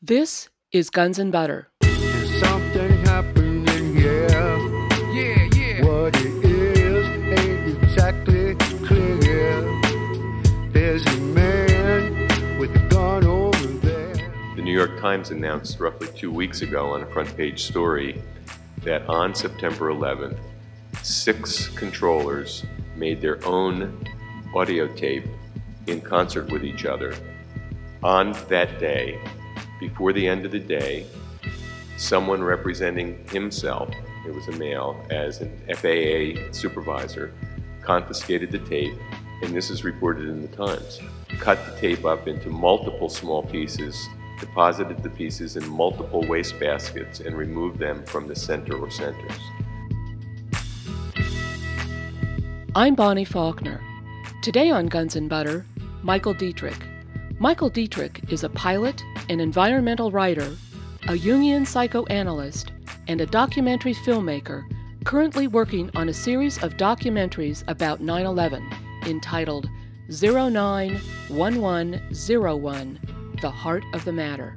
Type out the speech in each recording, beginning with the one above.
This is Guns and Butter. There's something happening here. Yeah, yeah. What it is ain't exactly clear. There's a man with a gun over there. The New York Times announced roughly two weeks ago on a front page story that on September 11th, six controllers made their own audio tape in concert with each other. On that day, before the end of the day, someone representing himself, it was a male, as an FAA supervisor, confiscated the tape, and this is reported in the Times. Cut the tape up into multiple small pieces, deposited the pieces in multiple waste baskets, and removed them from the center or centers. I'm Bonnie Faulkner. Today on Guns and Butter, Michael Dietrick. Michael Dietrick is a pilot, an environmental writer, a Jungian psychoanalyst, and a documentary filmmaker currently working on a series of documentaries about 9 11 entitled 091101 The Heart of the Matter.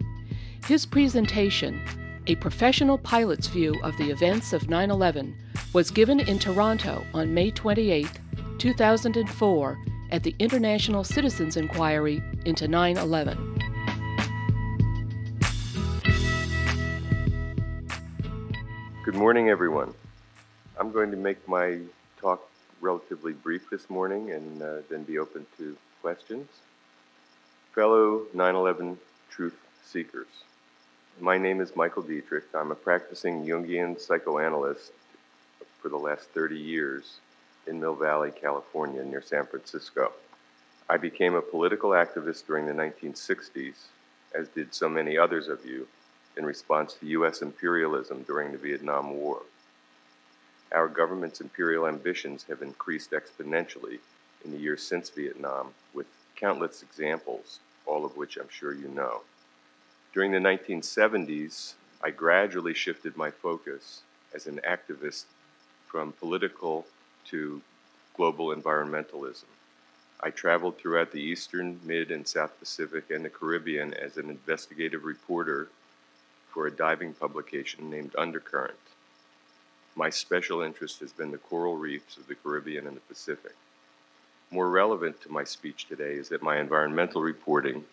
His presentation, A Professional Pilot's View of the Events of 9 11, was given in Toronto on May 28, 2004, at the International Citizens Inquiry into 9 11. Good morning, everyone. I'm going to make my talk relatively brief this morning and uh, then be open to questions. Fellow 9 11 truth seekers, my name is Michael Dietrick. I'm a practicing Jungian psychoanalyst for the last 30 years in Mill Valley, California, near San Francisco. I became a political activist during the 1960s, as did so many others of you, in response to U.S. imperialism during the Vietnam War. Our government's imperial ambitions have increased exponentially in the years since Vietnam, with countless examples, all of which I'm sure you know. During the 1970s, I gradually shifted my focus as an activist from political to global environmentalism. I traveled throughout the Eastern, Mid, and South Pacific and the Caribbean as an investigative reporter for a diving publication named Undercurrent. My special interest has been the coral reefs of the Caribbean and the Pacific. More relevant to my speech today is that my environmental reporting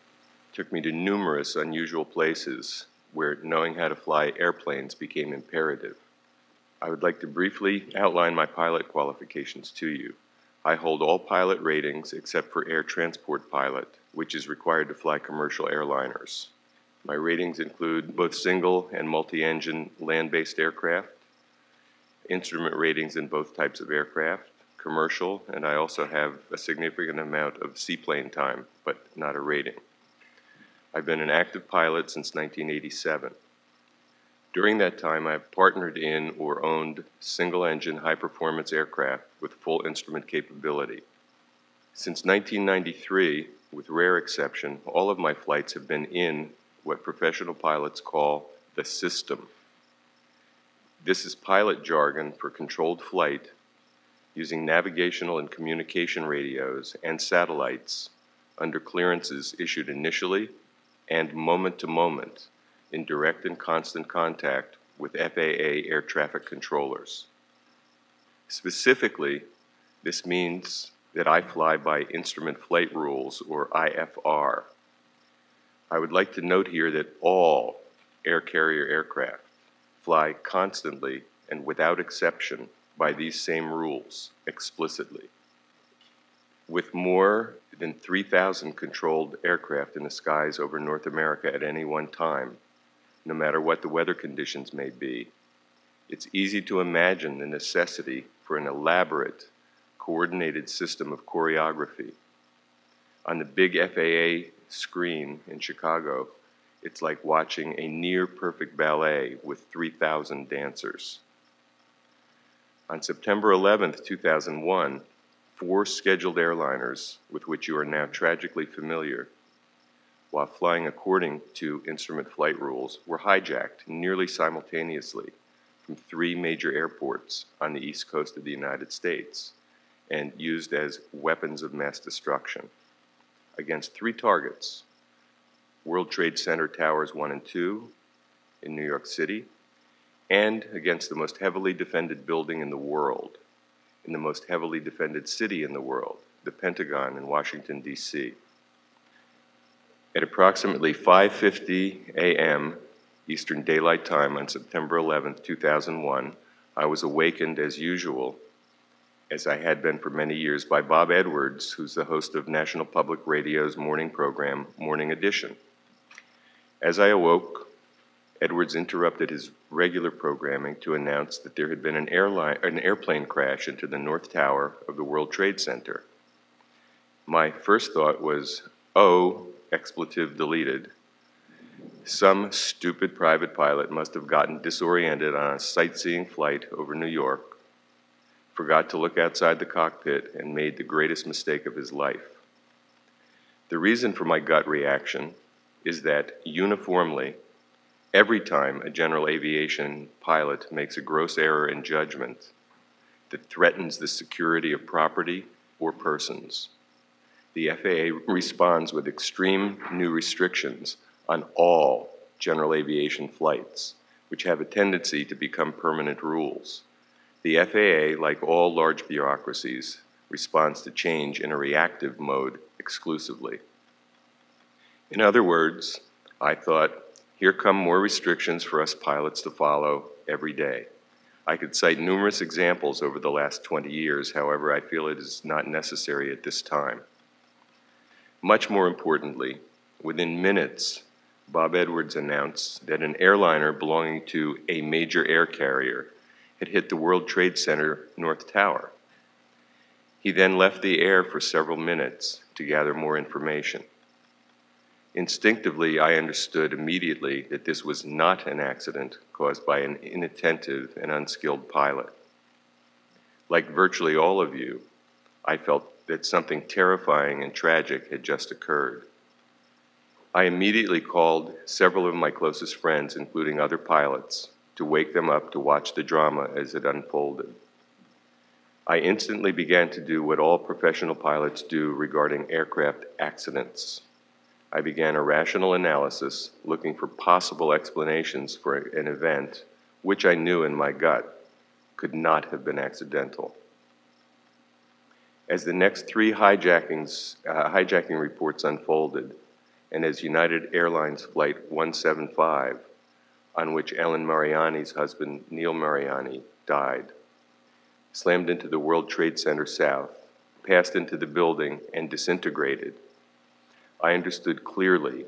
took me to numerous unusual places where knowing how to fly airplanes became imperative. I would like to briefly outline my pilot qualifications to you. I hold all pilot ratings except for air transport pilot, which is required to fly commercial airliners. My ratings include both single and multi engine land based aircraft, instrument ratings in both types of aircraft, commercial, and I also have a significant amount of seaplane time, but not a rating. I've been an active pilot since 1987. During that time, I've partnered in or owned single engine high performance aircraft with full instrument capability. Since 1993, with rare exception, all of my flights have been in what professional pilots call the system. This is pilot jargon for controlled flight using navigational and communication radios and satellites under clearances issued initially and moment to moment in direct and constant contact with FAA air traffic controllers. Specifically, this means that I fly by Instrument Flight Rules, or IFR. I would like to note here that all air carrier aircraft fly constantly and without exception by these same rules explicitly. With more than 3,000 controlled aircraft in the skies over North America at any one time, no matter what the weather conditions may be, it's easy to imagine the necessity for an elaborate, coordinated system of choreography. On the big FAA screen in Chicago, it's like watching a near perfect ballet with 3,000 dancers. On September 11, 2001, four scheduled airliners, with which you are now tragically familiar, while flying according to instrument flight rules, were hijacked nearly simultaneously from three major airports on the east coast of the United States and used as weapons of mass destruction against three targets World Trade Center Towers 1 and 2 in New York City, and against the most heavily defended building in the world, in the most heavily defended city in the world, the Pentagon in Washington, D.C. At approximately 5:50 a.m. Eastern Daylight Time on September 11, 2001, I was awakened as usual, as I had been for many years, by Bob Edwards, who's the host of National Public Radio's morning program, Morning Edition. As I awoke, Edwards interrupted his regular programming to announce that there had been an, airline, an airplane crash into the North Tower of the World Trade Center. My first thought was, oh, expletive deleted. Some stupid private pilot must have gotten disoriented on a sightseeing flight over New York, forgot to look outside the cockpit, and made the greatest mistake of his life. The reason for my gut reaction is that uniformly, every time a general aviation pilot makes a gross error in judgment that threatens the security of property or persons, the FAA responds with extreme new restrictions on all general aviation flights, which have a tendency to become permanent rules. The FAA, like all large bureaucracies, responds to change in a reactive mode exclusively. In other words, I thought, here come more restrictions for us pilots to follow every day. I could cite numerous examples over the last 20 years, however, I feel it is not necessary at this time. Much more importantly, within minutes, Bob Edwards announced that an airliner belonging to a major air carrier had hit the World Trade Center North Tower. He then left the air for several minutes to gather more information. Instinctively, I understood immediately that this was not an accident caused by an inattentive and unskilled pilot. Like virtually all of you, I felt that something terrifying and tragic had just occurred. I immediately called several of my closest friends, including other pilots, to wake them up to watch the drama as it unfolded. I instantly began to do what all professional pilots do regarding aircraft accidents. I began a rational analysis looking for possible explanations for an event which I knew in my gut could not have been accidental. As the next three hijackings, uh, hijacking reports unfolded, and as United Airlines Flight 175, on which Ellen Mariani's husband Neil Mariani died, slammed into the World Trade Center South, passed into the building, and disintegrated, I understood clearly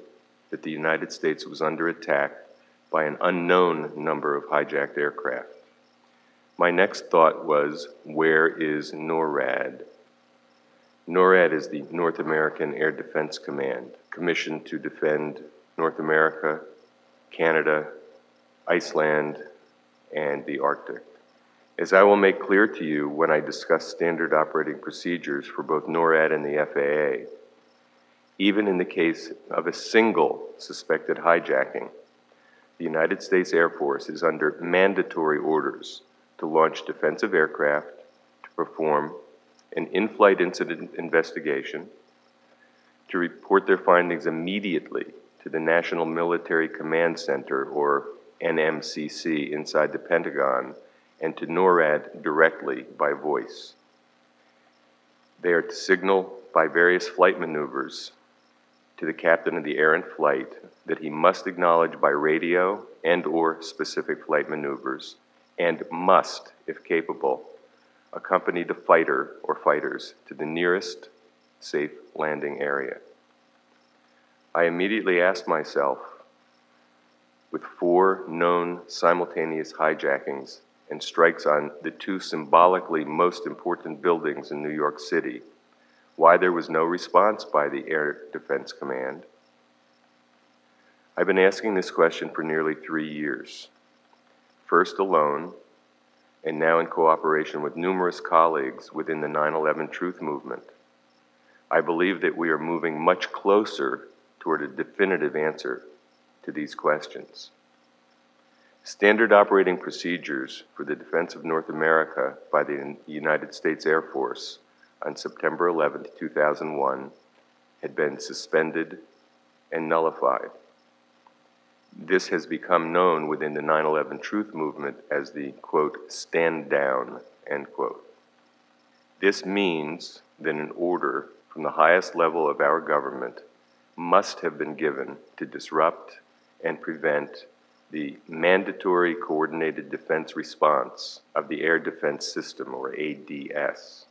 that the United States was under attack by an unknown number of hijacked aircraft. My next thought was, where is NORAD? NORAD is the North American Air Defense Command, commissioned to defend North America, Canada, Iceland, and the Arctic. As I will make clear to you when I discuss standard operating procedures for both NORAD and the FAA, even in the case of a single suspected hijacking, the United States Air Force is under mandatory orders to launch defensive aircraft to perform an in flight incident investigation, to report their findings immediately to the National Military Command Center, or NMCC, inside the Pentagon, and to NORAD directly by voice. They are to signal by various flight maneuvers to the captain of the errant flight that he must acknowledge by radio and or specific flight maneuvers and must, if capable, accompany the fighter or fighters to the nearest safe landing area. I immediately asked myself, with four known simultaneous hijackings and strikes on the two symbolically most important buildings in New York City, why there was no response by the Air Defense Command. I've been asking this question for nearly three years, first alone and now in cooperation with numerous colleagues within the 9 11 Truth Movement. I believe that we are moving much closer toward a definitive answer to these questions. Standard operating procedures for the defense of North America by the United States Air Force on September 11, 2001, had been suspended and nullified. This has become known within the 9 11 truth movement as the quote, stand down, end quote. This means that an order from the highest level of our government must have been given to disrupt and prevent the mandatory coordinated defense response of the Air Defense System, or ADS.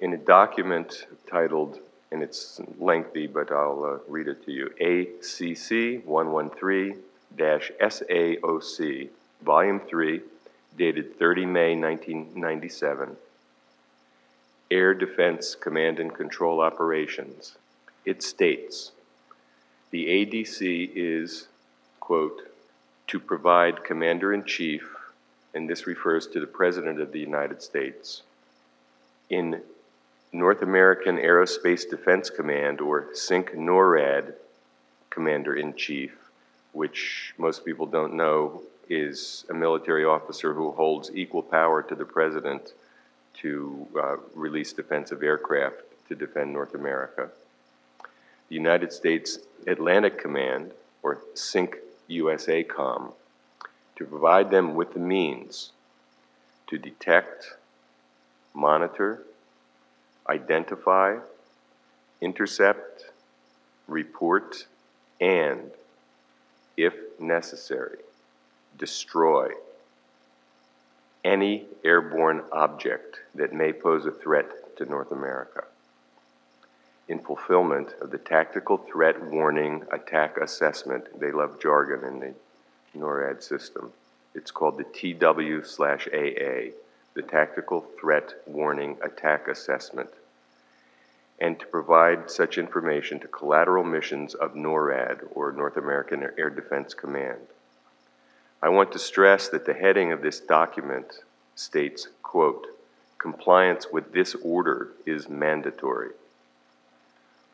In a document titled, and it's lengthy, but I'll uh, read it to you ACC 113 SAOC, Volume 3, dated 30 May 1997. Air Defense Command and Control Operations. It states the ADC is, quote, to provide Commander in Chief, and this refers to the President of the United States, in North American Aerospace Defense Command, or CINC NORAD, Commander in Chief, which most people don't know is a military officer who holds equal power to the President to uh, release defensive aircraft to defend North America. The United States Atlantic Command, or CINC USACOM, to provide them with the means to detect, monitor, identify, intercept, report, and, if necessary, destroy any airborne object that may pose a threat to North America. In fulfillment of the Tactical Threat Warning Attack Assessment, they love jargon in the NORAD system. It's called the TW slash AA, the Tactical Threat Warning Attack Assessment, and to provide such information to collateral missions of NORAD, or North American Air Defense Command. I want to stress that the heading of this document states, quote, compliance with this order is mandatory.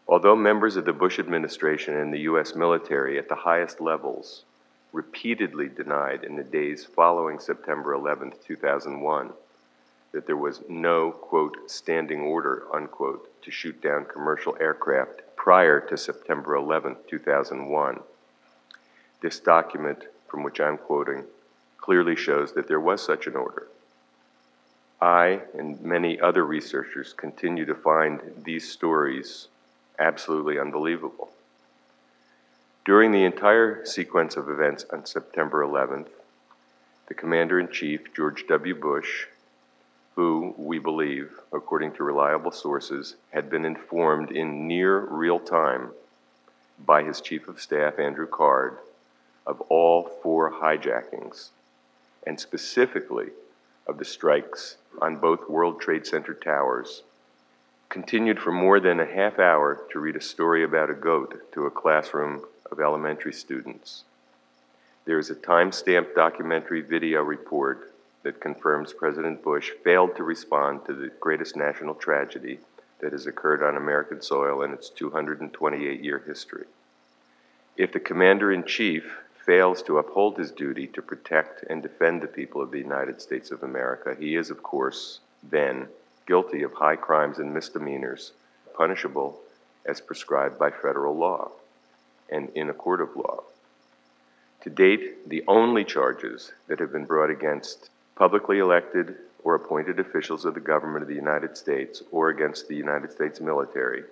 Although members of the Bush administration and the U.S. military at the highest levels repeatedly denied in the days following September 11, 2001, that there was no, quote, standing order, unquote, to shoot down commercial aircraft prior to September 11, 2001. This document from which I'm quoting, clearly shows that there was such an order. I and many other researchers continue to find these stories absolutely unbelievable. During the entire sequence of events on September 11th, the Commander in Chief, George W. Bush, who we believe, according to reliable sources, had been informed in near real time by his Chief of Staff, Andrew Card, of all four hijackings, and specifically of the strikes on both World Trade Center towers, continued for more than a half hour to read a story about a goat to a classroom of elementary students. There is a time stamped documentary video report that confirms President Bush failed to respond to the greatest national tragedy that has occurred on American soil in its 228 year history. If the Commander in Chief fails to uphold his duty to protect and defend the people of the United States of America, he is, of course, then guilty of high crimes and misdemeanors, punishable as prescribed by federal law and in a court of law. To date, the only charges that have been brought against publicly elected or appointed officials of the government of the United States or against the United States military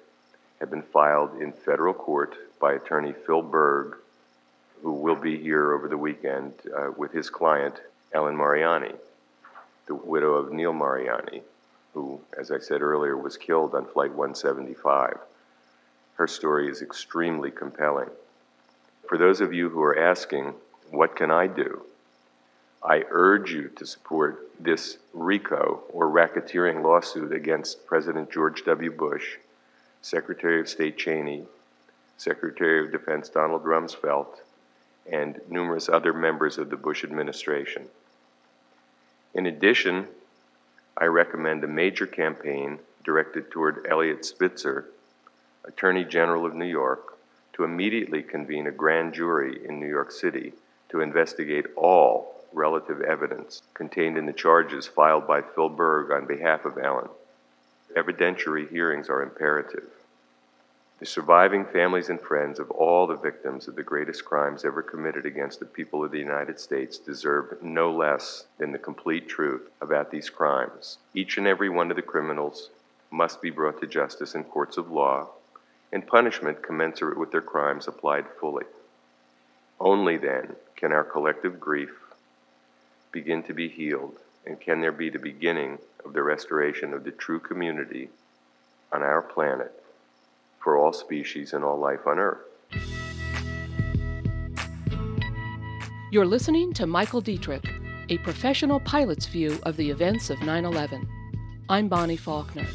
have been filed in federal court by attorney Phil Berg who will be here over the weekend uh, with his client, Ellen Mariani, the widow of Neil Mariani, who, as I said earlier, was killed on Flight 175. Her story is extremely compelling. For those of you who are asking, what can I do? I urge you to support this RICO, or racketeering lawsuit against President George W. Bush, Secretary of State Cheney, Secretary of Defense Donald Rumsfeld, and numerous other members of the Bush administration. In addition, I recommend a major campaign directed toward Eliot Spitzer, Attorney General of New York, to immediately convene a grand jury in New York City to investigate all relative evidence contained in the charges filed by Phil Berg on behalf of Allen. Evidentiary hearings are imperative. The surviving families and friends of all the victims of the greatest crimes ever committed against the people of the United States deserve no less than the complete truth about these crimes. Each and every one of the criminals must be brought to justice in courts of law, and punishment commensurate with their crimes applied fully. Only then can our collective grief begin to be healed, and can there be the beginning of the restoration of the true community on our planet for all species and all life on Earth. You're listening to Michael Dietrick, a professional pilot's view of the events of 9 11. I'm Bonnie Faulkner.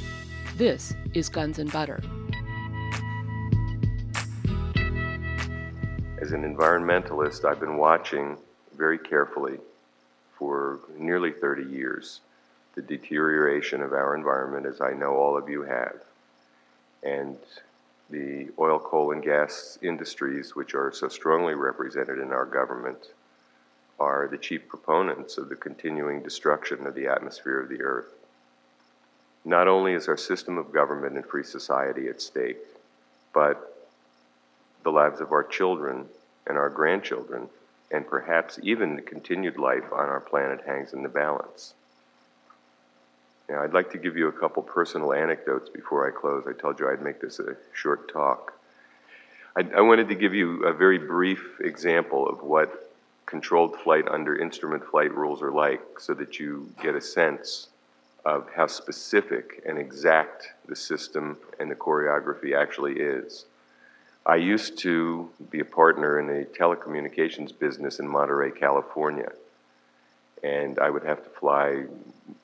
This is Guns and Butter. As an environmentalist, I've been watching very carefully for nearly 30 years the deterioration of our environment, as I know all of you have. And the oil, coal, and gas industries, which are so strongly represented in our government, are the chief proponents of the continuing destruction of the atmosphere of the earth. Not only is our system of government and free society at stake, but the lives of our children and our grandchildren, and perhaps even the continued life on our planet hangs in the balance. Now, I'd like to give you a couple personal anecdotes before I close. I told you I'd make this a short talk. I, I, wanted to give you a very brief example of what controlled flight under instrument flight rules are like so that you get a sense of how specific and exact the system and the choreography actually is. I used to be a partner in a telecommunications business in Monterey, California and I would have to fly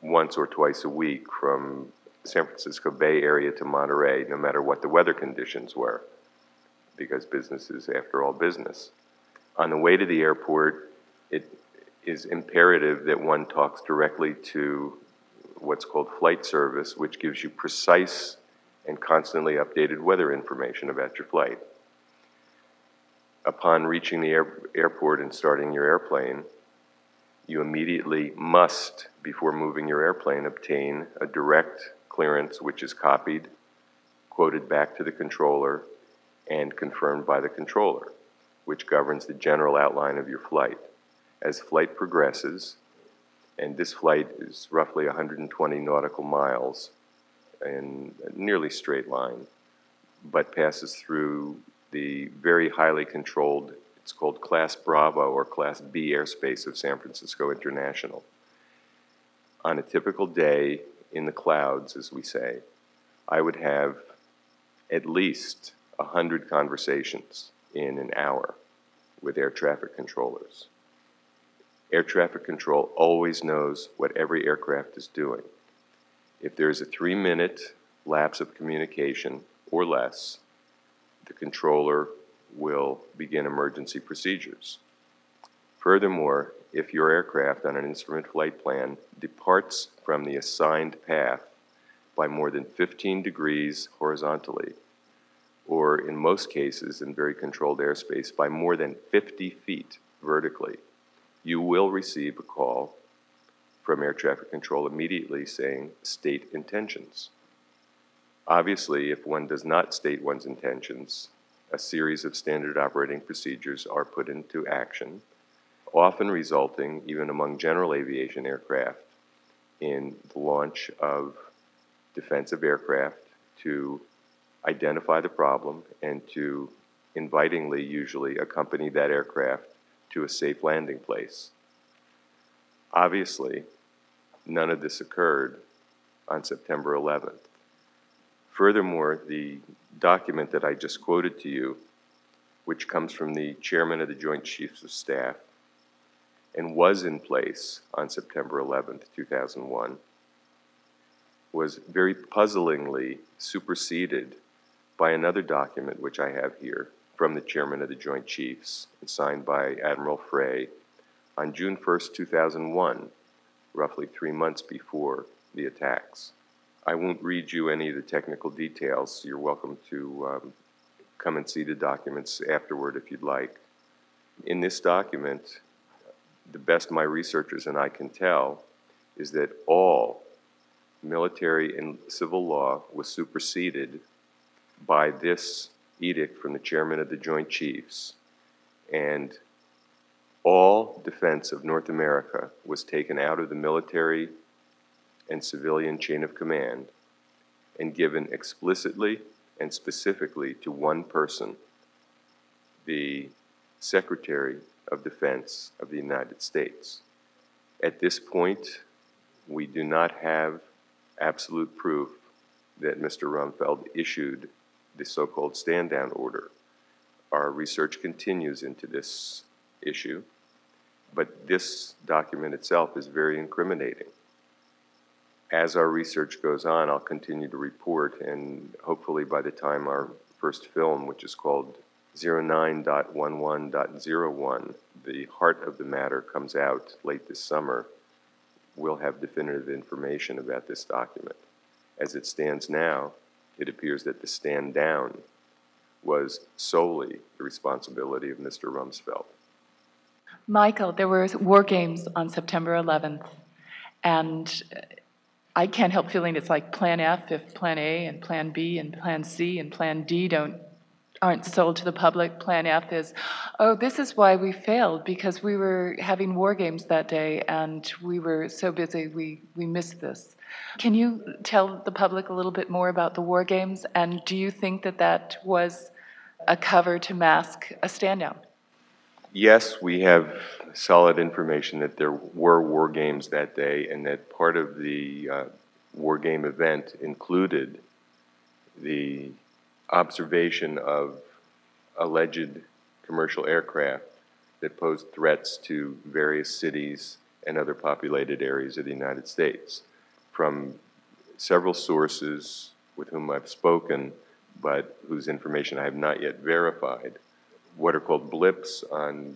once or twice a week from San Francisco Bay Area to Monterey, no matter what the weather conditions were, because business is, after all, business. On the way to the airport, it is imperative that one talks directly to what's called flight service, which gives you precise and constantly updated weather information about your flight. Upon reaching the air, airport and starting your airplane, you immediately must, before moving your airplane, obtain a direct clearance which is copied, quoted back to the controller, and confirmed by the controller, which governs the general outline of your flight. As flight progresses, and this flight is roughly 120 nautical miles in a nearly straight line, but passes through the very highly controlled it's called Class Bravo or Class B airspace of San Francisco International. On a typical day in the clouds, as we say, I would have at least 100 conversations in an hour with air traffic controllers. Air traffic control always knows what every aircraft is doing. If there's a three minute lapse of communication or less, the controller will begin emergency procedures. Furthermore, if your aircraft on an instrument flight plan departs from the assigned path by more than 15 degrees horizontally, or in most cases in very controlled airspace by more than 50 feet vertically, you will receive a call from air traffic control immediately saying state intentions. Obviously, if one does not state one's intentions, a series of standard operating procedures are put into action, often resulting, even among general aviation aircraft, in the launch of defensive aircraft to identify the problem and to invitingly, usually, accompany that aircraft to a safe landing place. Obviously, none of this occurred on September 11th. Furthermore, the document that I just quoted to you, which comes from the chairman of the Joint Chiefs of Staff and was in place on September 11, 2001, was very puzzlingly superseded by another document which I have here from the chairman of the Joint Chiefs and signed by Admiral Fry on June 1, 2001, roughly three months before the attacks. I won't read you any of the technical details. You're welcome to um, come and see the documents afterward if you'd like. In this document, the best my researchers and I can tell is that all military and civil law was superseded by this edict from the chairman of the Joint Chiefs, and all defense of North America was taken out of the military and civilian chain of command and given explicitly and specifically to one person, the Secretary of Defense of the United States. At this point, we do not have absolute proof that Mr. Rumsfeld issued the so called stand down order. Our research continues into this issue, but this document itself is very incriminating. As our research goes on, I'll continue to report, and hopefully, by the time our first film, which is called 09.11.01, the heart of the matter, comes out late this summer, we'll have definitive information about this document. As it stands now, it appears that the stand down was solely the responsibility of Mr. Rumsfeld. Michael, there were war games on September 11th, and I can't help feeling it's like Plan F if Plan A and Plan B and Plan C and Plan D don't aren't sold to the public. Plan F is, oh, this is why we failed because we were having war games that day and we were so busy we, we missed this. Can you tell the public a little bit more about the war games and do you think that that was a cover to mask a stand down? Yes, we have solid information that there were war games that day and that part of the uh, war game event included the observation of alleged commercial aircraft that posed threats to various cities and other populated areas of the United States. From several sources with whom I've spoken, but whose information I have not yet verified, what are called blips on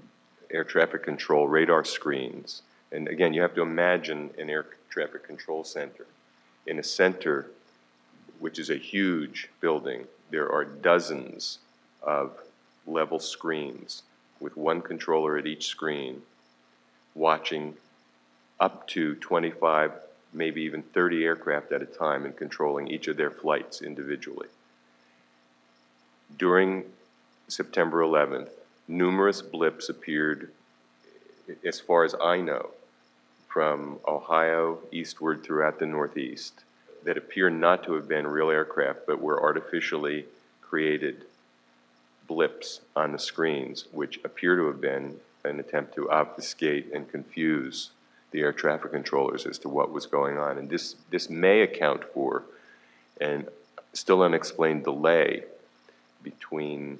air traffic control radar screens. And again, you have to imagine an air traffic control center. In a center, which is a huge building, there are dozens of level screens with one controller at each screen watching up to 25, maybe even 30 aircraft at a time and controlling each of their flights individually. During September 11th, numerous blips appeared, eh, as far as I know, from Ohio eastward throughout the Northeast that appear not to have been real aircraft but were artificially created blips on the screens, which appear to have been an attempt to obfuscate and confuse the air traffic controllers as to what was going on. And this, this may account for an still unexplained delay between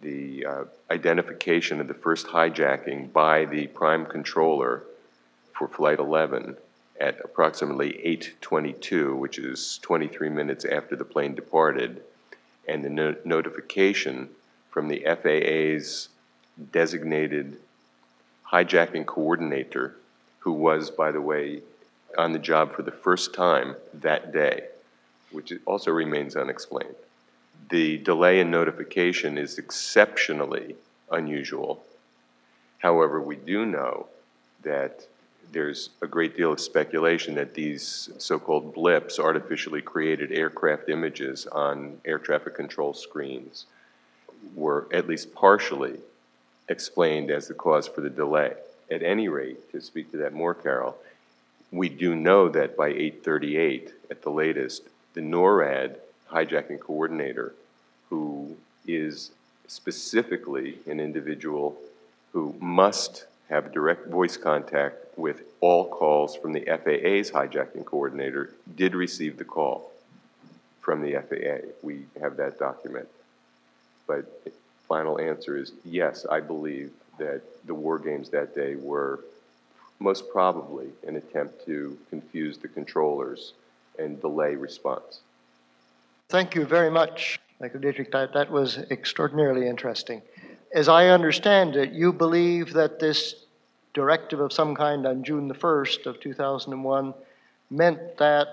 the uh, identification of the first hijacking by the prime controller for Flight 11 at approximately 8:22, which is 23 minutes after the plane departed, and the no- notification from the FAA's designated hijacking coordinator, who was, by the way, on the job for the first time that day, which also remains unexplained. The delay in notification is exceptionally unusual. However, we do know that there's a great deal of speculation that these so called blips, artificially created aircraft images on air traffic control screens, were at least partially explained as the cause for the delay. At any rate, to speak to that more, Carol, we do know that by 8:38 at the latest, the NORAD hijacking coordinator, who is specifically an individual who must have direct voice contact with all calls from the FAA's hijacking coordinator, did receive the call from the FAA. We have that document. But final answer is yes, I believe that the war games that day were most probably an attempt to confuse the controllers and delay response. Thank you very much, Michael Dietrick. That, that was extraordinarily interesting. As I understand it, you believe that this directive of some kind on June the 1st of 2001 meant that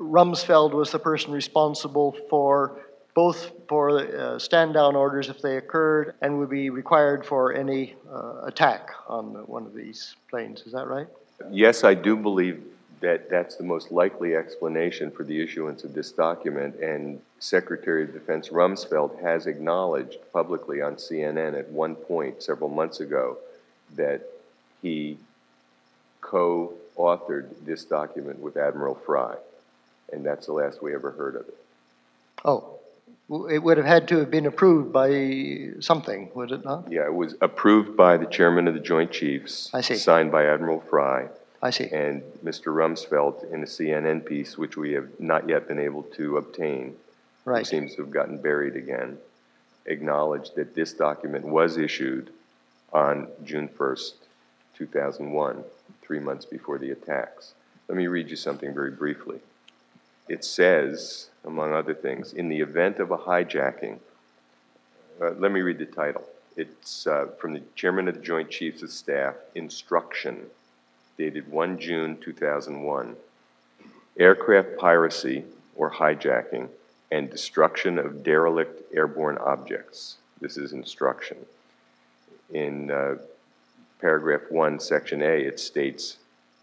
Rumsfeld was the person responsible for both for uh, stand down orders if they occurred and would be required for any uh, attack on one of these planes. Is that right? Yes, I do believe that that's the most likely explanation for the issuance of this document, and Secretary of Defense Rumsfeld has acknowledged publicly on CNN at one point several months ago that he co authored this document with Admiral Fry, and that's the last we ever heard of it. Oh, it would have had to have been approved by something, would it not? Yeah, it was approved by the chairman of the Joint Chiefs, I see. signed by Admiral Fry, I see. and Mr. Rumsfeld in a CNN piece, which we have not yet been able to obtain, Right. seems to have gotten buried again, acknowledged that this document was issued on June 1st, 2001, three months before the attacks. Let me read you something very briefly. It says, among other things, in the event of a hijacking, uh, let me read the title. It's uh, from the Chairman of the Joint Chiefs of Staff, Instruction, dated 1 June 2001. Aircraft piracy or hijacking and destruction of derelict airborne objects. This is instruction. In uh, paragraph 1, section A, it states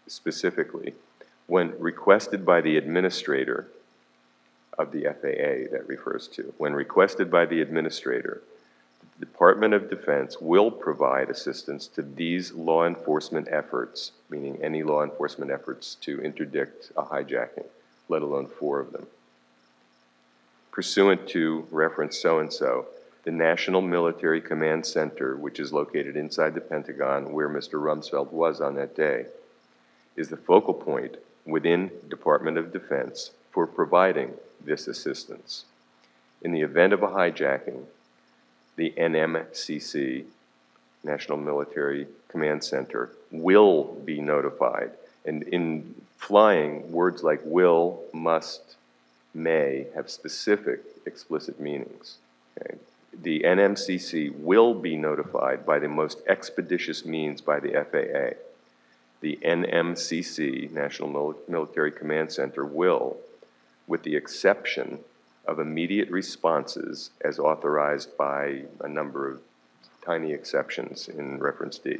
specifically when requested by the administrator of the FAA, that refers to, when requested by the administrator, Department of Defense will provide assistance to these law enforcement efforts, meaning any law enforcement efforts to interdict a hijacking, let alone four of them. Pursuant to reference so and so, the National Military Command Center, which is located inside the Pentagon where Mr. Rumsfeld was on that day, is the focal point within Department of Defense for providing this assistance. In the event of a hijacking, the NMCC, National Military Command Center, will be notified. And in flying, words like will, must, may have specific explicit meanings. Okay? The NMCC will be notified by the most expeditious means by the FAA. The NMCC, National Mil- Military Command Center, will, with the exception of immediate responses as authorized by a number of tiny exceptions in reference D,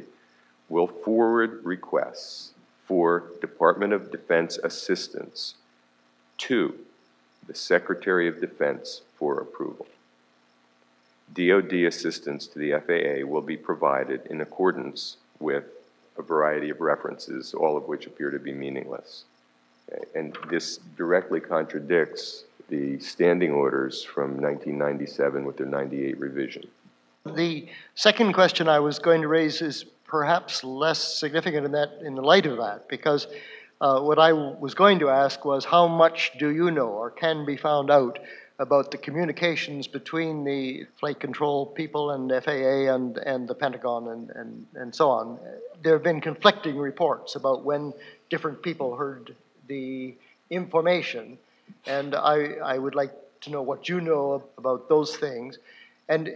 will forward requests for Department of Defense assistance to the Secretary of Defense for approval. DoD assistance to the FAA will be provided in accordance with a variety of references, all of which appear to be meaningless. And this directly contradicts the standing orders from 1997 with their 98 revision. The second question I was going to raise is perhaps less significant in that, in the light of that, because uh, what I was going to ask was how much do you know or can be found out about the communications between the flight control people and FAA and, and the Pentagon and, and, and so on? There have been conflicting reports about when different people heard the information, and I, I would like to know what you know about those things. And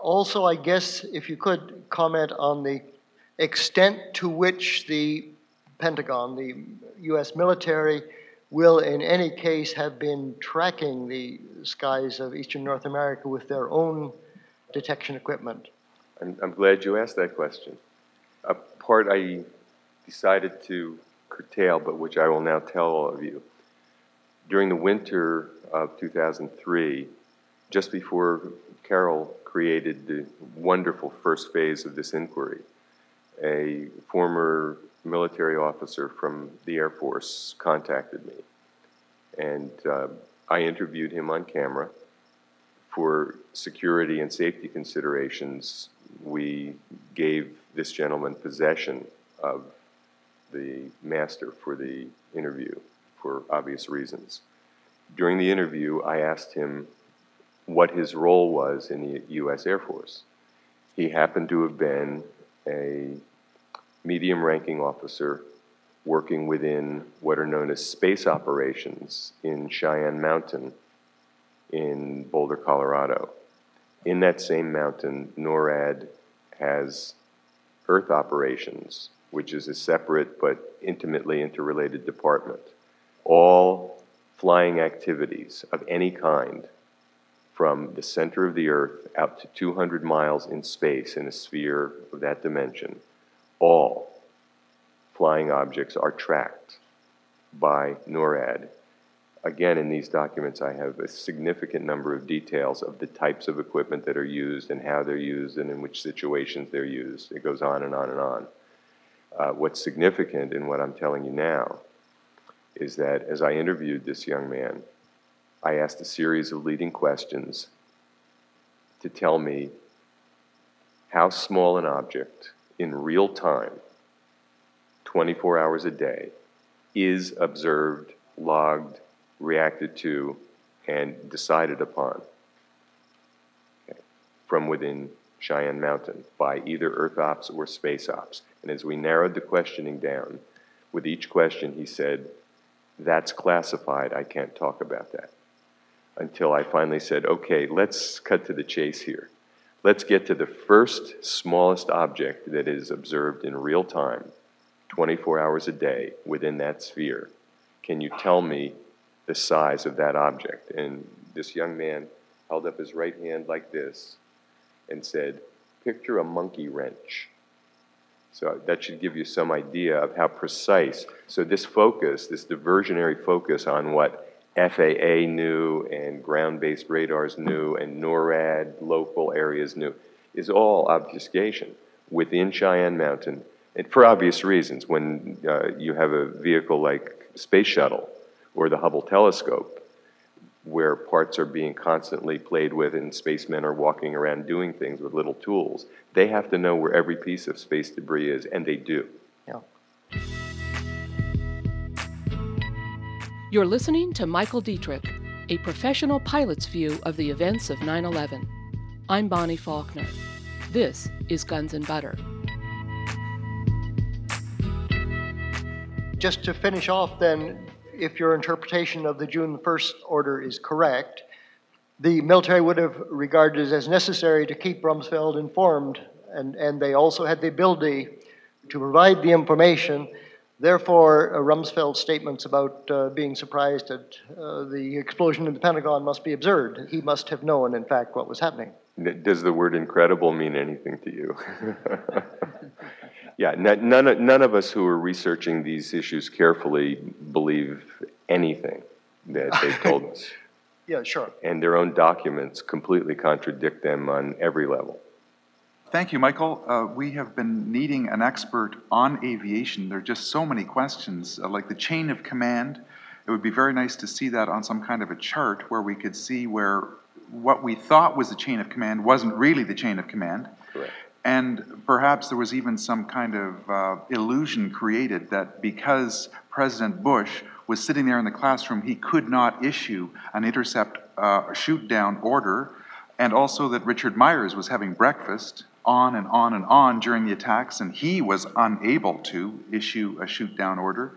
also, I guess, if you could comment on the extent to which the Pentagon, the U.S. military, will in any case have been tracking the skies of eastern North America with their own detection equipment. I'm, I'm glad you asked that question. A part I decided to curtail, but which I will now tell all of you. During the winter of 2003, just before Carol created the wonderful first phase of this inquiry, a former military officer from the Air Force contacted me. And uh, I interviewed him on camera. For security and safety considerations, we gave this gentleman possession of the master for the interview for obvious reasons. During the interview, I asked him what his role was in the U.S. Air Force. He happened to have been a medium ranking officer working within what are known as space operations in Cheyenne Mountain in Boulder, Colorado. In that same mountain, NORAD has Earth operations, which is a separate but intimately interrelated department. All flying activities of any kind from the center of the Earth out to 200 miles in space in a sphere of that dimension, all flying objects are tracked by NORAD. Again, in these documents, I have a significant number of details of the types of equipment that are used and how they're used and in which situations they're used. It goes on and on and on. Uh, what's significant in what I'm telling you now is that as I interviewed this young man, I asked a series of leading questions to tell me how small an object in real time, 24 hours a day, is observed, logged, reacted to, and decided upon okay, from within Cheyenne Mountain by either Earth Ops or Space Ops. And as we narrowed the questioning down, with each question he said, That's classified, I can't talk about that. Until I finally said, Okay, let's cut to the chase here. Let's get to the first smallest object that is observed in real time, 24 hours a day within that sphere. Can you tell me the size of that object? And this young man held up his right hand like this and said, Picture a monkey wrench. So that should give you some idea of how precise. So, this focus, this diversionary focus on what FAA knew and ground based radars knew and NORAD local areas knew is all obfuscation within Cheyenne Mountain. And for obvious reasons, when uh, you have a vehicle like Space Shuttle or the Hubble telescope, where parts are being constantly played with and spacemen are walking around doing things with little tools, they have to know where every piece of space debris is, and they do. Yeah. You're listening to Michael Dietrick, a professional pilot's view of the events of 9 11. I'm Bonnie Faulkner. This is Guns and Butter. Just to finish off, then, if your interpretation of the June 1st order is correct, the military would have regarded it as necessary to keep Rumsfeld informed, and, and they also had the ability to provide the information Therefore, uh, Rumsfeld's statements about uh, being surprised at uh, the explosion in the Pentagon must be absurd. He must have known, in fact, what was happening. Does the word incredible mean anything to you? yeah, none of, none of us who are researching these issues carefully believe anything that they told us. yeah, sure. And their own documents completely contradict them on every level. Thank you, Michael. Uh, we have been needing an expert on aviation. There are just so many questions, uh, like the chain of command. It would be very nice to see that on some kind of a chart where we could see where what we thought was the chain of command wasn't really the chain of command. And perhaps there was even some kind of uh, illusion created that because President Bush was sitting there in the classroom, he could not issue an intercept uh, shoot down order, and also that Richard Myers was having breakfast on and on and on during the attacks, and he was unable to issue a shoot down order.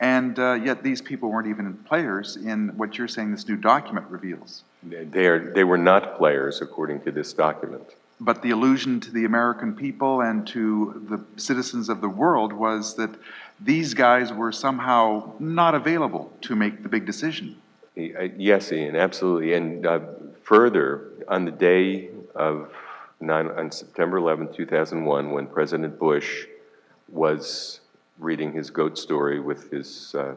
And uh, yet, these people weren't even players in what you're saying this new document reveals. They, are, they were not players, according to this document. But the illusion to the American people and to the citizens of the world was that these guys were somehow not available to make the big decision. Yes, Ian, absolutely. And uh, further, on the day of on September 11, 2001, when President Bush was reading his goat story with his uh,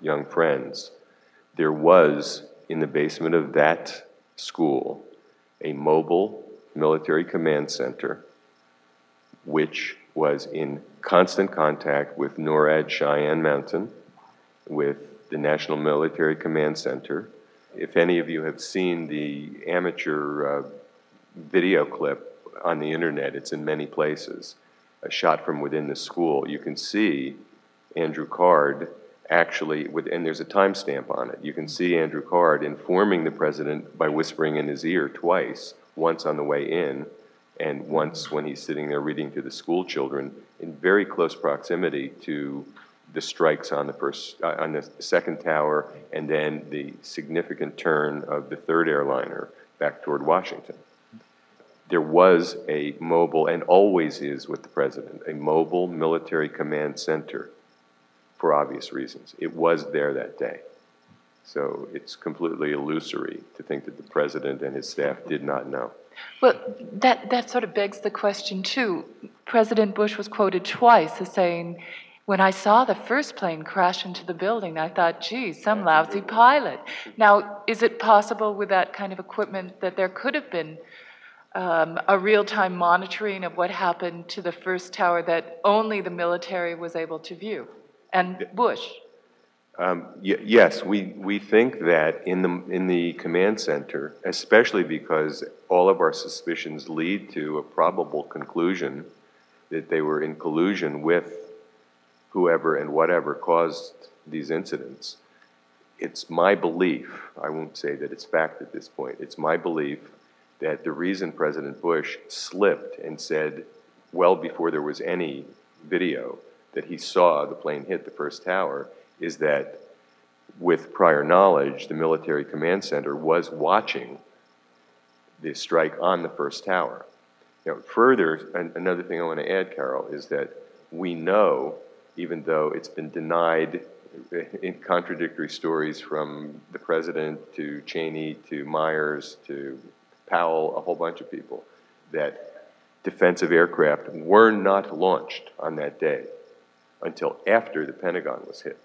young friends, there was in the basement of that school a mobile military command center which was in constant contact with NORAD Cheyenne Mountain, with the National Military Command Center. If any of you have seen the amateur uh, video clip on the internet. It's in many places. A shot from within the school. You can see Andrew Card actually, with, and there's a timestamp on it. You can see Andrew Card informing the president by whispering in his ear twice, once on the way in, and once when he's sitting there reading to the school children in very close proximity to the strikes on the first, uh, on the second tower, and then the significant turn of the third airliner back toward Washington there was a mobile, and always is with the president, a mobile military command center for obvious reasons. It was there that day. So it's completely illusory to think that the president and his staff did not know. Well, that, that sort of begs the question, too. President Bush was quoted twice as saying, When I saw the first plane crash into the building, I thought, gee, some lousy pilot. Now, is it possible with that kind of equipment that there could have been um, a real time monitoring of what happened to the first tower that only the military was able to view? And Bush? Um, y- yes, we, we think that in the, in the command center, especially because all of our suspicions lead to a probable conclusion that they were in collusion with whoever and whatever caused these incidents. It's my belief, I won't say that it's fact at this point, it's my belief that the reason President Bush slipped and said, well before there was any video, that he saw the plane hit the first tower is that with prior knowledge, the military command center was watching the strike on the first tower. Now, further, an- another thing I want to add, Carol, is that we know, even though it's been denied eh, in contradictory stories from the president to Cheney to Myers to Powell, a whole bunch of people, that defensive aircraft were not launched on that day until after the Pentagon was hit.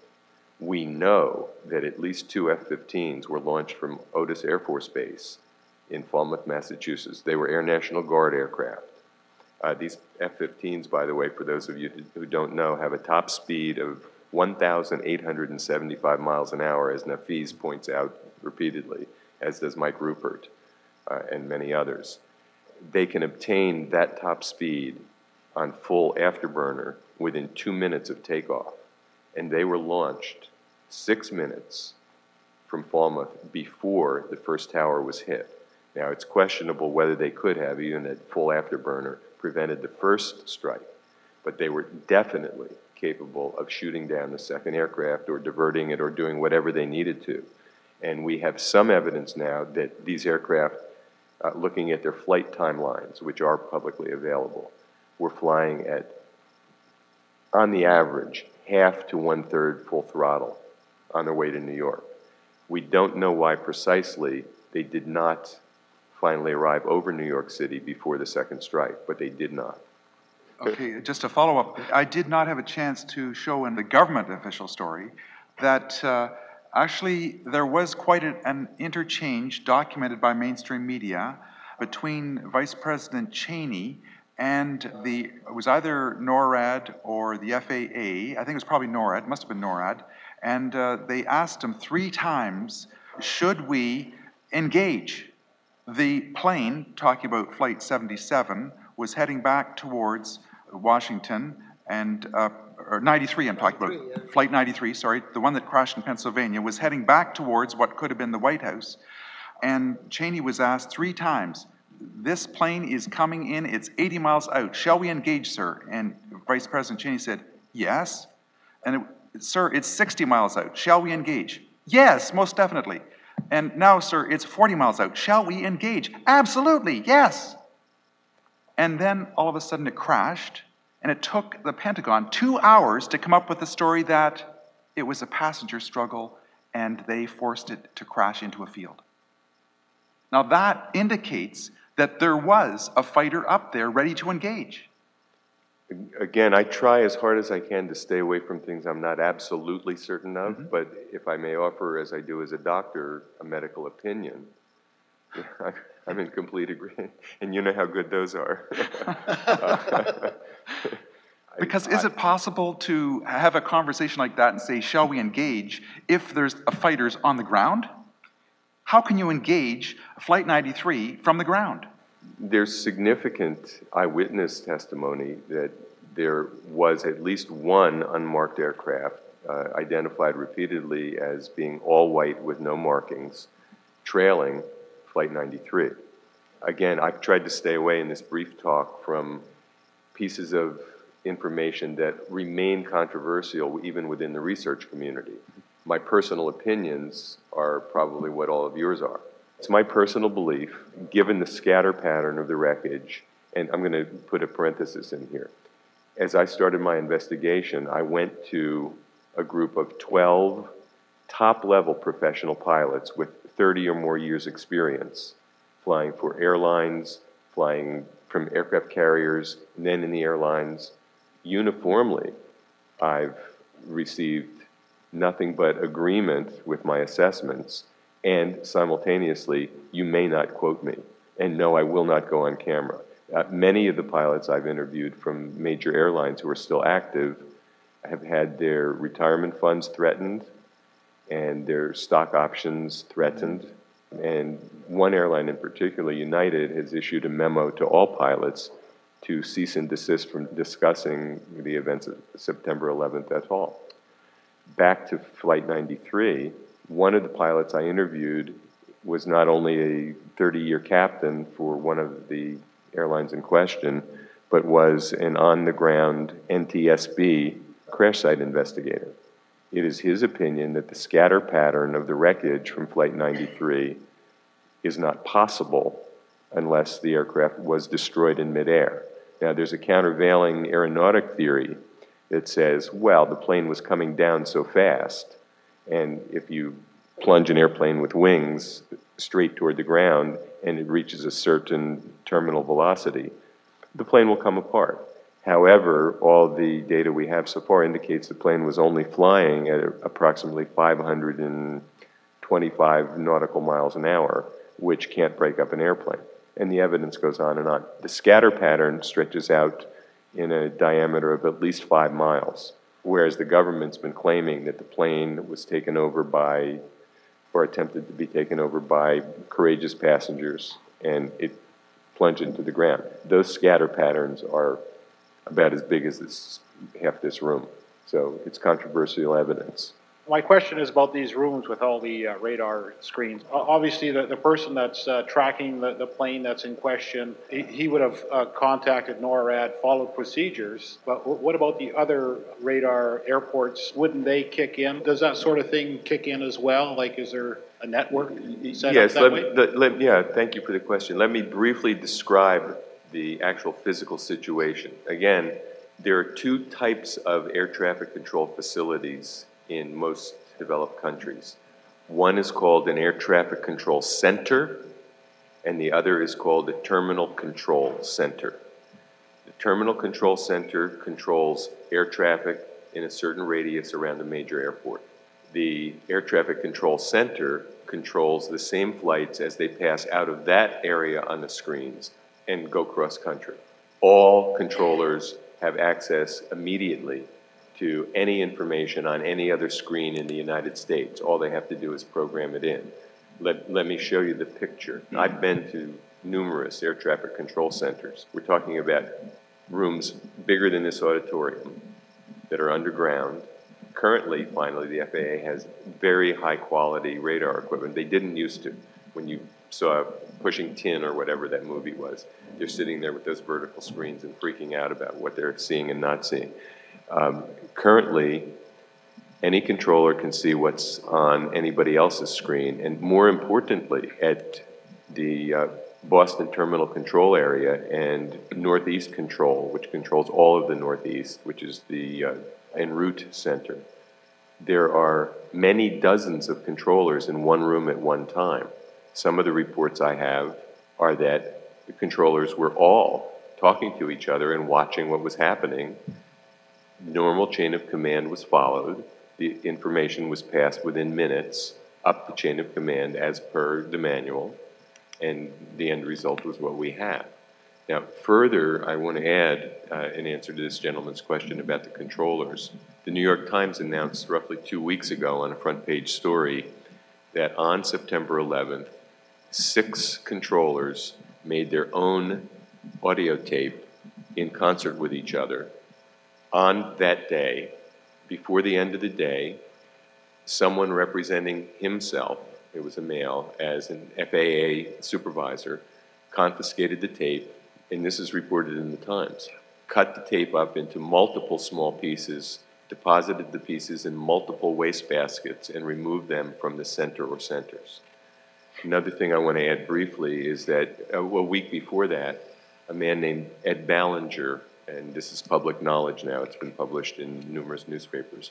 We know that at least two F 15s were launched from Otis Air Force Base in Falmouth, Massachusetts. They were Air National Guard aircraft. Uh, these F 15s, by the way, for those of you who don't know, have a top speed of 1,875 miles an hour, as Nafeez points out repeatedly, as does Mike Ruppert uh, and many others. They can obtain that top speed on full afterburner within two minutes of takeoff. And they were launched six minutes from Falmouth before the first tower was hit. Now, it's questionable whether they could have, even at full afterburner, prevented the first strike, but they were definitely capable of shooting down the second aircraft or diverting it or doing whatever they needed to. And we have some evidence now that these aircraft, uh, looking at their flight timelines, which are publicly available, were flying at, on the average, half to one third full throttle on their way to New York. We don't know why precisely they did not finally arrive over New York City before the second strike, but they did not. Okay, just to follow up, I did not have a chance to show in the government official story that uh, actually there was quite an, an interchange documented by mainstream media between Vice President Cheney and the it was either NORAD or the FAA. I think it was probably NORAD. Must have been NORAD. And uh, they asked him three times, "Should we engage?" The plane, talking about Flight 77, was heading back towards Washington and uh, or 93. I'm talking about Flight 93. Sorry, the one that crashed in Pennsylvania was heading back towards what could have been the White House. And Cheney was asked three times, this plane is coming in, it's 80 miles out. Shall we engage, sir? And Vice President Cheney said, Yes. And it, sir, it's 60 miles out. Shall we engage? Yes, most definitely. And now, sir, it's 40 miles out. Shall we engage? Absolutely, yes. And then all of a sudden it crashed, and it took the Pentagon two hours to come up with the story that it was a passenger struggle and they forced it to crash into a field. Now, that indicates that there was a fighter up there ready to engage. Again, I try as hard as I can to stay away from things I'm not absolutely certain of, mm-hmm. but if I may offer, as I do as a doctor, a medical opinion, I'm in complete agreement. And you know how good those are. Because is it possible to have a conversation like that and say, shall we engage, if there's a fighters on the ground? How can you engage Flight 93 from the ground? There's significant eyewitness testimony that there was at least one unmarked aircraft uh, identified repeatedly as being all white with no markings, trailing Flight 93. Again, I've tried to stay away in this brief talk from pieces of information that remain controversial even within the research community. My personal opinions are probably what all of yours are. It's my personal belief, given the scatter pattern of the wreckage, and I'm going to put a parenthesis in here. As I started my investigation, I went to a group of 12 top level professional pilots with 30 or more years' experience flying for airlines, flying from aircraft carriers, and then in the airlines. Uniformly, I've received nothing but agreement with my assessments, and simultaneously, you may not quote me. And no, I will not go on camera. Uh, many of the pilots I've interviewed from major airlines who are still active have had their retirement funds threatened and their stock options threatened. And one airline in particular, United, has issued a memo to all pilots to cease and desist from discussing the events of September 11th at all. Back to Flight 93, one of the pilots I interviewed was not only a 30 year captain for one of the airlines in question, but was an on the ground NTSB crash site investigator. It is his opinion that the scatter pattern of the wreckage from Flight 93 is not possible unless the aircraft was destroyed in midair. Now, there's a countervailing aeronautic theory that says, well, the plane was coming down so fast, and if you plunge an airplane with wings straight toward the ground and it reaches a certain terminal velocity, the plane will come apart. However, all the data we have so far indicates the plane was only flying at approximately 525 nautical miles an hour, which can't break up an airplane. And the evidence goes on and on. The scatter pattern stretches out in a diameter of at least five miles, whereas the government's been claiming that the plane was taken over by, or attempted to be taken over by courageous passengers, and it plunged into the ground. Those scatter patterns are about as big as this half this room. So it's controversial evidence. My question is about these rooms with all the uh, radar screens. obviously, the, the person that's uh, tracking the, the plane that's in question, he, he would have uh, contacted NORAD, followed procedures. But w- what about the other radar airports? Wouldn't they kick in? Does that sort of thing kick in as well? Like, is there a network set yes, up that let, way? let, yeah, thank you for the question. Let me briefly describe the actual physical situation. Again, there are two types of air traffic control facilities in most developed countries. One is called an air traffic control center, and the other is called a terminal control center. The terminal control center controls air traffic in a certain radius around a major airport. The air traffic control center controls the same flights as they pass out of that area on the screens and go cross country. All controllers have access immediately to any information on any other screen in the United States. All they have to do is program it in. Let, let me show you the picture. Mm-hmm. I've been to numerous air traffic control centers. We're talking about rooms bigger than this auditorium that are underground. Currently, finally, the FAA has very high quality radar equipment. They didn't used to. When you saw Pushing Tin or whatever that movie was. They're sitting there with those vertical screens and freaking out about what they're seeing and not seeing. Um, currently, any controller can see what's on anybody else's screen, and more importantly, at the uh, Boston Terminal Control Area and Northeast Control, which controls all of the Northeast, which is the uh, en route center, there are many dozens of controllers in one room at one time. Some of the reports I have are that the controllers were all talking to each other and watching what was happening. Normal chain of command was followed. The information was passed within minutes up the chain of command as per the manual, and the end result was what we have. Now, further, I want to add uh, in answer to this gentleman's question about the controllers. The New York Times announced roughly two weeks ago on a front page story that on September 11th, six controllers made their own audio tape in concert with each other. On that day, before the end of the day, someone representing himself, it was a male, as an FAA supervisor, confiscated the tape, and this is reported in the Times, cut the tape up into multiple small pieces, deposited the pieces in multiple wastebaskets, and removed them from the center or centers. Another thing I want to add briefly is that uh, a week before that, a man named Ed Ballinger, and this is public knowledge now, it's been published in numerous newspapers,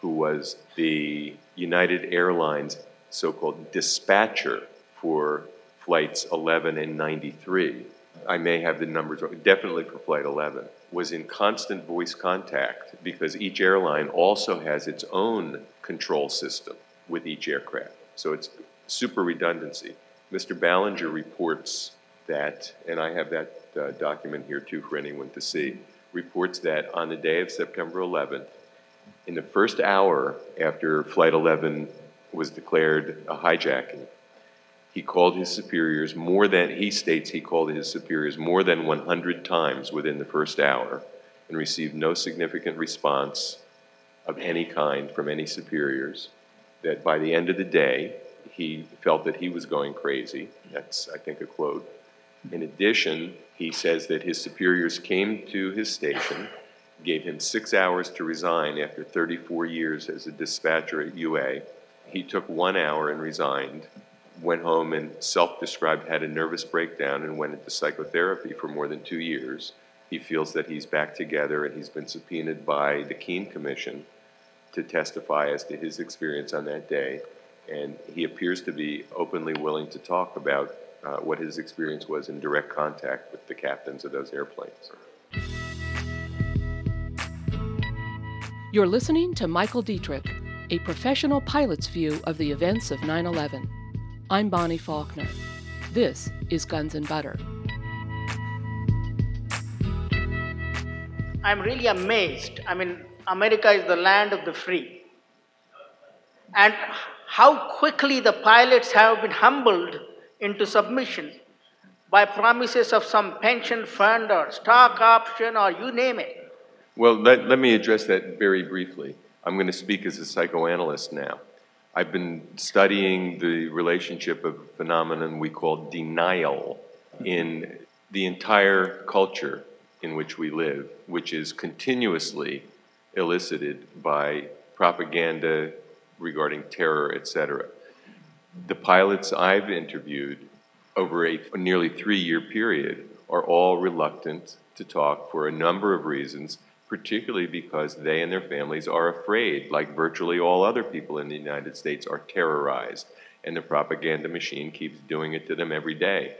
who was the United Airlines so called dispatcher for flights 11 and 93. I may have the numbers, wrong, definitely for Flight 11, was in constant voice contact because each airline also has its own control system with each aircraft. So it's super redundancy. Mr. Ballinger reports that, and I have that uh, document here too for anyone to see, reports that on the day of September 11th, in the first hour after Flight 11 was declared a hijacking, he called his superiors more than, he states he called his superiors more than 100 times within the first hour and received no significant response of any kind from any superiors. That by the end of the day, he felt that he was going crazy. That's, I think, a quote. In addition, he says that his superiors came to his station, gave him six hours to resign after 34 years as a dispatcher at UA. He took one hour and resigned, went home and self described had a nervous breakdown and went into psychotherapy for more than two years. He feels that he's back together and he's been subpoenaed by the Kean Commission to testify as to his experience on that day. And he appears to be openly willing to talk about uh, what his experience was in direct contact with the captains of those airplanes. You're listening to Michael Dietrick, a professional pilot's view of the events of 9 11. I'm Bonnie Faulkner. This is Guns and Butter. I'm really amazed. I mean, America is the land of the free. And how quickly the pilots have been humbled into submission by promises of some pension fund or stock option or you name it. Well, let, let me address that very briefly. I'm going to speak as a psychoanalyst now. I've been studying the relationship of a phenomenon we call denial in the entire culture in which we live, which is continuously elicited by propaganda regarding terror, etc. The pilots I've interviewed over a nearly three year period are all reluctant to talk for a number of reasons, particularly because they and their families are afraid, like virtually all other people in the United States are terrorized. And the propaganda machine keeps doing it to them every day.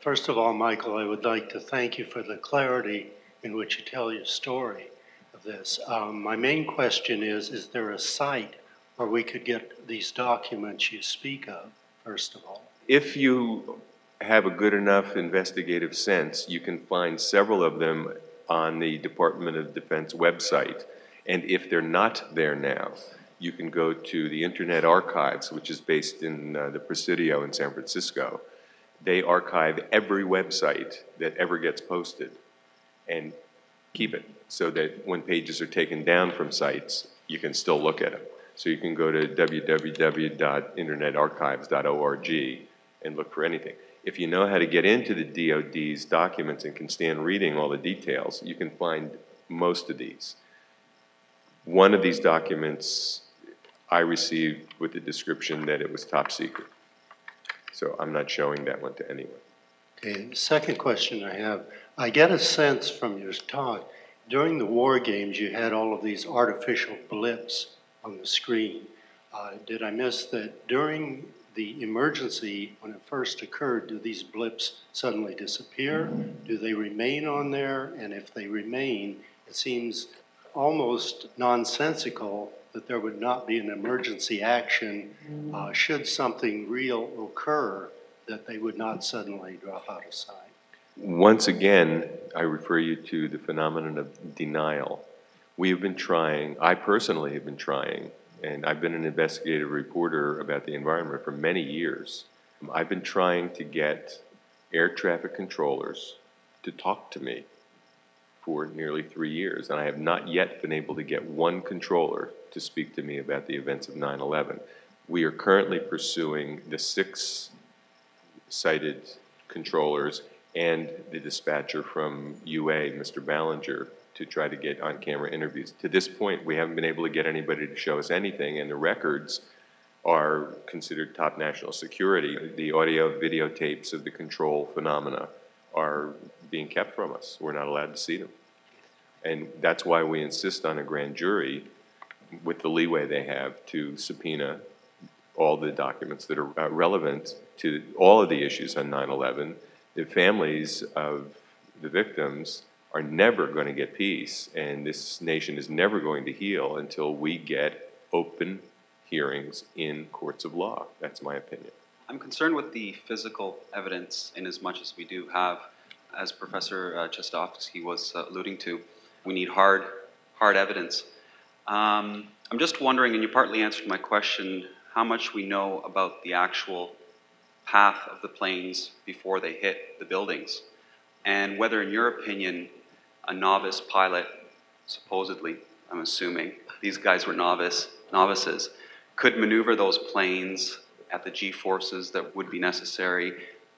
First of all, Michael, I would like to thank you for the clarity in which you tell your story of this. Um, my main question is Is there a site where we could get these documents you speak of, first of all? If you have a good enough investigative sense, you can find several of them on the Department of Defense website. And if they're not there now, you can go to the Internet Archives, which is based in uh, the Presidio in San Francisco. They archive every website that ever gets posted and keep it so that when pages are taken down from sites, you can still look at them. So you can go to www.internetarchives.org and look for anything. If you know how to get into the DoD's documents and can stand reading all the details, you can find most of these. One of these documents I received with the description that it was top secret. So I'm not showing that one to anyone. Okay, second question I have I get a sense from your talk during the war games, you had all of these artificial blips on the screen. Uh, did I miss that during the emergency, when it first occurred, do these blips suddenly disappear? Do they remain on there? And if they remain, it seems almost nonsensical that there would not be an emergency action uh, should something real occur, that they would not suddenly drop out of sight. Once again, I refer you to the phenomenon of denial. We have been trying, I personally have been trying, and I've been an investigative reporter about the environment for many years. I've been trying to get air traffic controllers to talk to me for nearly three years, and I have not yet been able to get one controller to speak to me about the events of 9 11. We are currently pursuing the six cited controllers and the dispatcher from UA, Mr. Ballinger, to try to get on camera interviews. To this point, we haven't been able to get anybody to show us anything, and the records are considered top national security. The audio videotapes of the control phenomena are being kept from us. We're not allowed to see them. And that's why we insist on a grand jury with the leeway they have to subpoena all the documents that are uh, relevant to all of the issues on 9 11 the families of the victims are never going to get peace, and this nation is never going to heal until we get open hearings in courts of law. That's my opinion. I'm concerned with the physical evidence in as much as we do have, as Professor uh, Chossudovsky was uh, alluding to, we need hard, hard evidence. Um, I'm just wondering, and you partly answered my question, how much we know about the actual path of the planes before they hit the buildings, and whether, in your opinion, a novice pilot, supposedly, I'm assuming, these guys were novice, novices, could maneuver those planes at the G forces that would be necessary,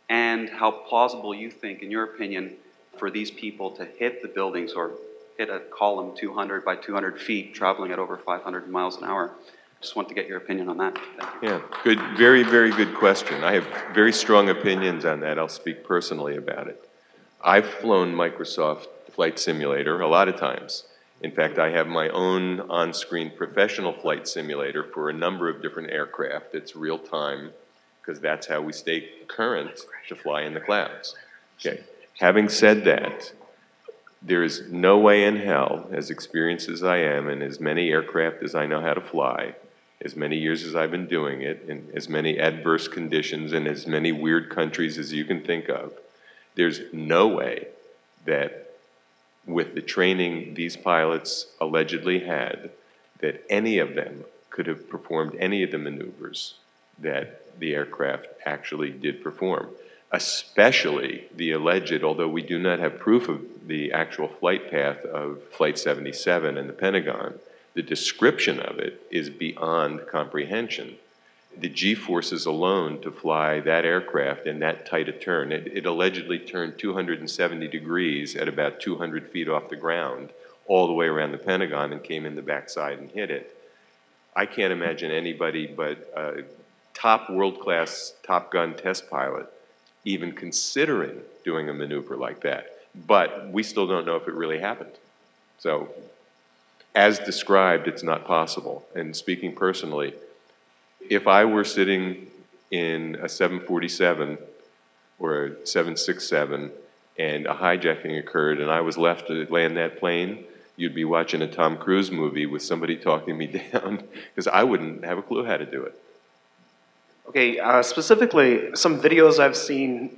and how plausible you think, in your opinion, for these people to hit the buildings or hit a column 200 by 200 feet, traveling at over 500 miles an hour. Just want to get your opinion on that. Yeah, good, very, very good question. I have very strong opinions on that. I'll speak personally about it. I've flown Microsoft Flight Simulator a lot of times. In fact, I have my own on screen professional flight simulator for a number of different aircraft. It's real time because that's how we stay current to fly in the clouds. Okay. Having said that, there is no way in hell, as experienced as I am, and as many aircraft as I know how to fly, as many years as I've been doing it, in as many adverse conditions and as many weird countries as you can think of, there's no way that with the training these pilots allegedly had, that any of them could have performed any of the maneuvers that the aircraft actually did perform especially the alleged, although we do not have proof of the actual flight path of Flight 77 in the Pentagon, the description of it is beyond comprehension. The G forces alone to fly that aircraft in that tight a turn, it, it allegedly turned 270 degrees at about 200 feet off the ground, all the way around the Pentagon, and came in the backside and hit it. I can't imagine anybody but a top world class Top Gun test pilot even considering doing a maneuver like that. But we still don't know if it really happened. So, as described, it's not possible. And speaking personally, if I were sitting in a 747 or a 767 and a hijacking occurred and I was left to land that plane, you'd be watching a Tom Cruise movie with somebody talking me down because I wouldn't have a clue how to do it. Okay, uh, specifically, some videos I've seen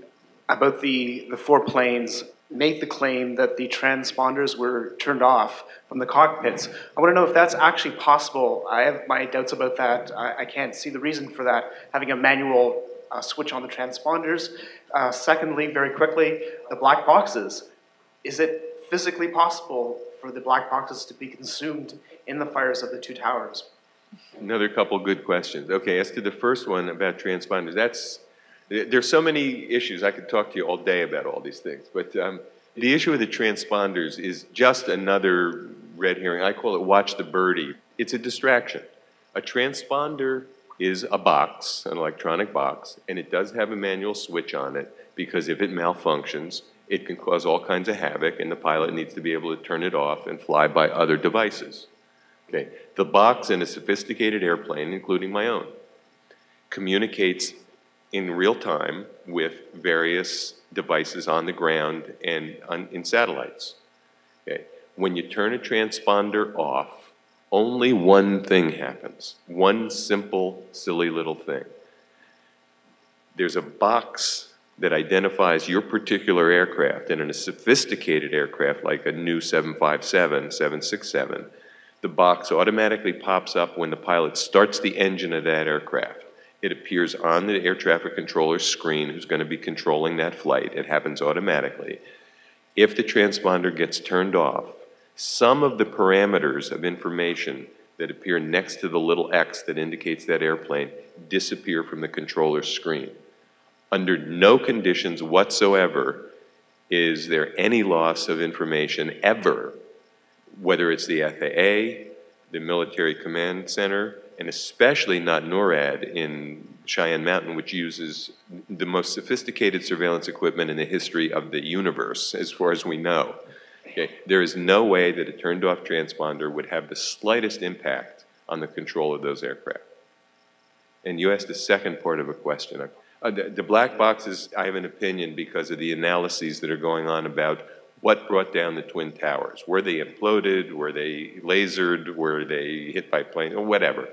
about the, the four planes make the claim that the transponders were turned off from the cockpits. I want to know if that's actually possible. I have my doubts about that. I, I can't see the reason for that, having a manual uh, switch on the transponders. Uh, secondly, very quickly, the black boxes. Is it physically possible for the black boxes to be consumed in the fires of the two towers? Another couple good questions. Okay, as to the first one about transponders, that's there's so many issues. I could talk to you all day about all these things, but um, the issue with the transponders is just another red herring. I call it watch the birdie. It's a distraction. A transponder is a box, an electronic box, and it does have a manual switch on it because if it malfunctions, it can cause all kinds of havoc, and the pilot needs to be able to turn it off and fly by other devices. Okay, the box in a sophisticated airplane, including my own, communicates in real time with various devices on the ground and on, in satellites. Okay. When you turn a transponder off, only one thing happens. One simple, silly little thing. There's a box that identifies your particular aircraft, and in a sophisticated aircraft like a new 757, 767, the box automatically pops up when the pilot starts the engine of that aircraft. It appears on the air traffic controller's screen who's going to be controlling that flight. It happens automatically. If the transponder gets turned off, some of the parameters of information that appear next to the little X that indicates that airplane disappear from the controller's screen. Under no conditions whatsoever is there any loss of information ever whether it's the FAA, the Military Command Center, and especially not NORAD in Cheyenne Mountain, which uses the most sophisticated surveillance equipment in the history of the universe, as far as we know. Okay. There is no way that a turned off transponder would have the slightest impact on the control of those aircraft. And you asked the second part of a question. Uh, the, the black boxes, I have an opinion because of the analyses that are going on about what brought down the Twin Towers. Were they imploded? Were they lasered? Were they hit by planes? Or whatever.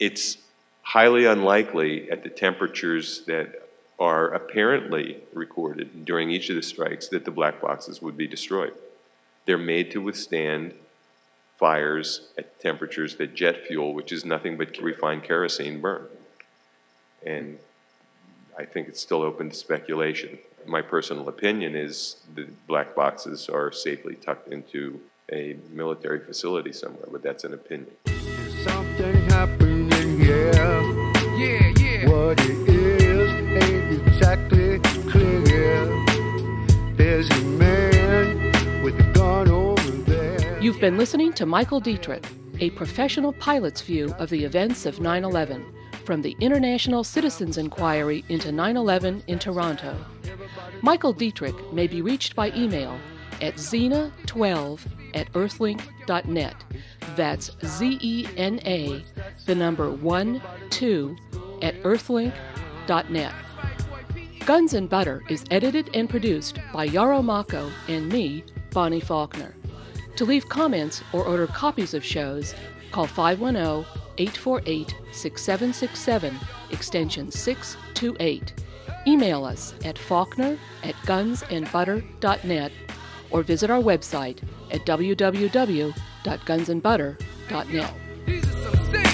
It's highly unlikely at the temperatures that are apparently recorded during each of the strikes that the black boxes would be destroyed. They're made to withstand fires at temperatures that jet fuel, which is nothing but refined kerosene, burn. And I think it's still open to speculation. My personal opinion is the black boxes are safely tucked into a military facility somewhere, but that's an opinion. Something. Yeah, yeah. What it is ain't exactly clear. There's a man with a gun over there. You've been listening to Michael Dietrick, a professional pilot's view of the events of 9 11 from the International Citizens Inquiry into 9 11 in Toronto. Michael Dietrick may be reached by email at xena12 at earthlink.net. That's Z E N A, the number 1 2 at earthlink.net. Guns and Butter is edited and produced by Yarrow Mahko and me, Bonnie Faulkner. To leave comments or order copies of shows, call 510 848 6767, extension 628. Email us at faulkner at gunsandbutter.net or visit our website at www.gunsandbutter.net.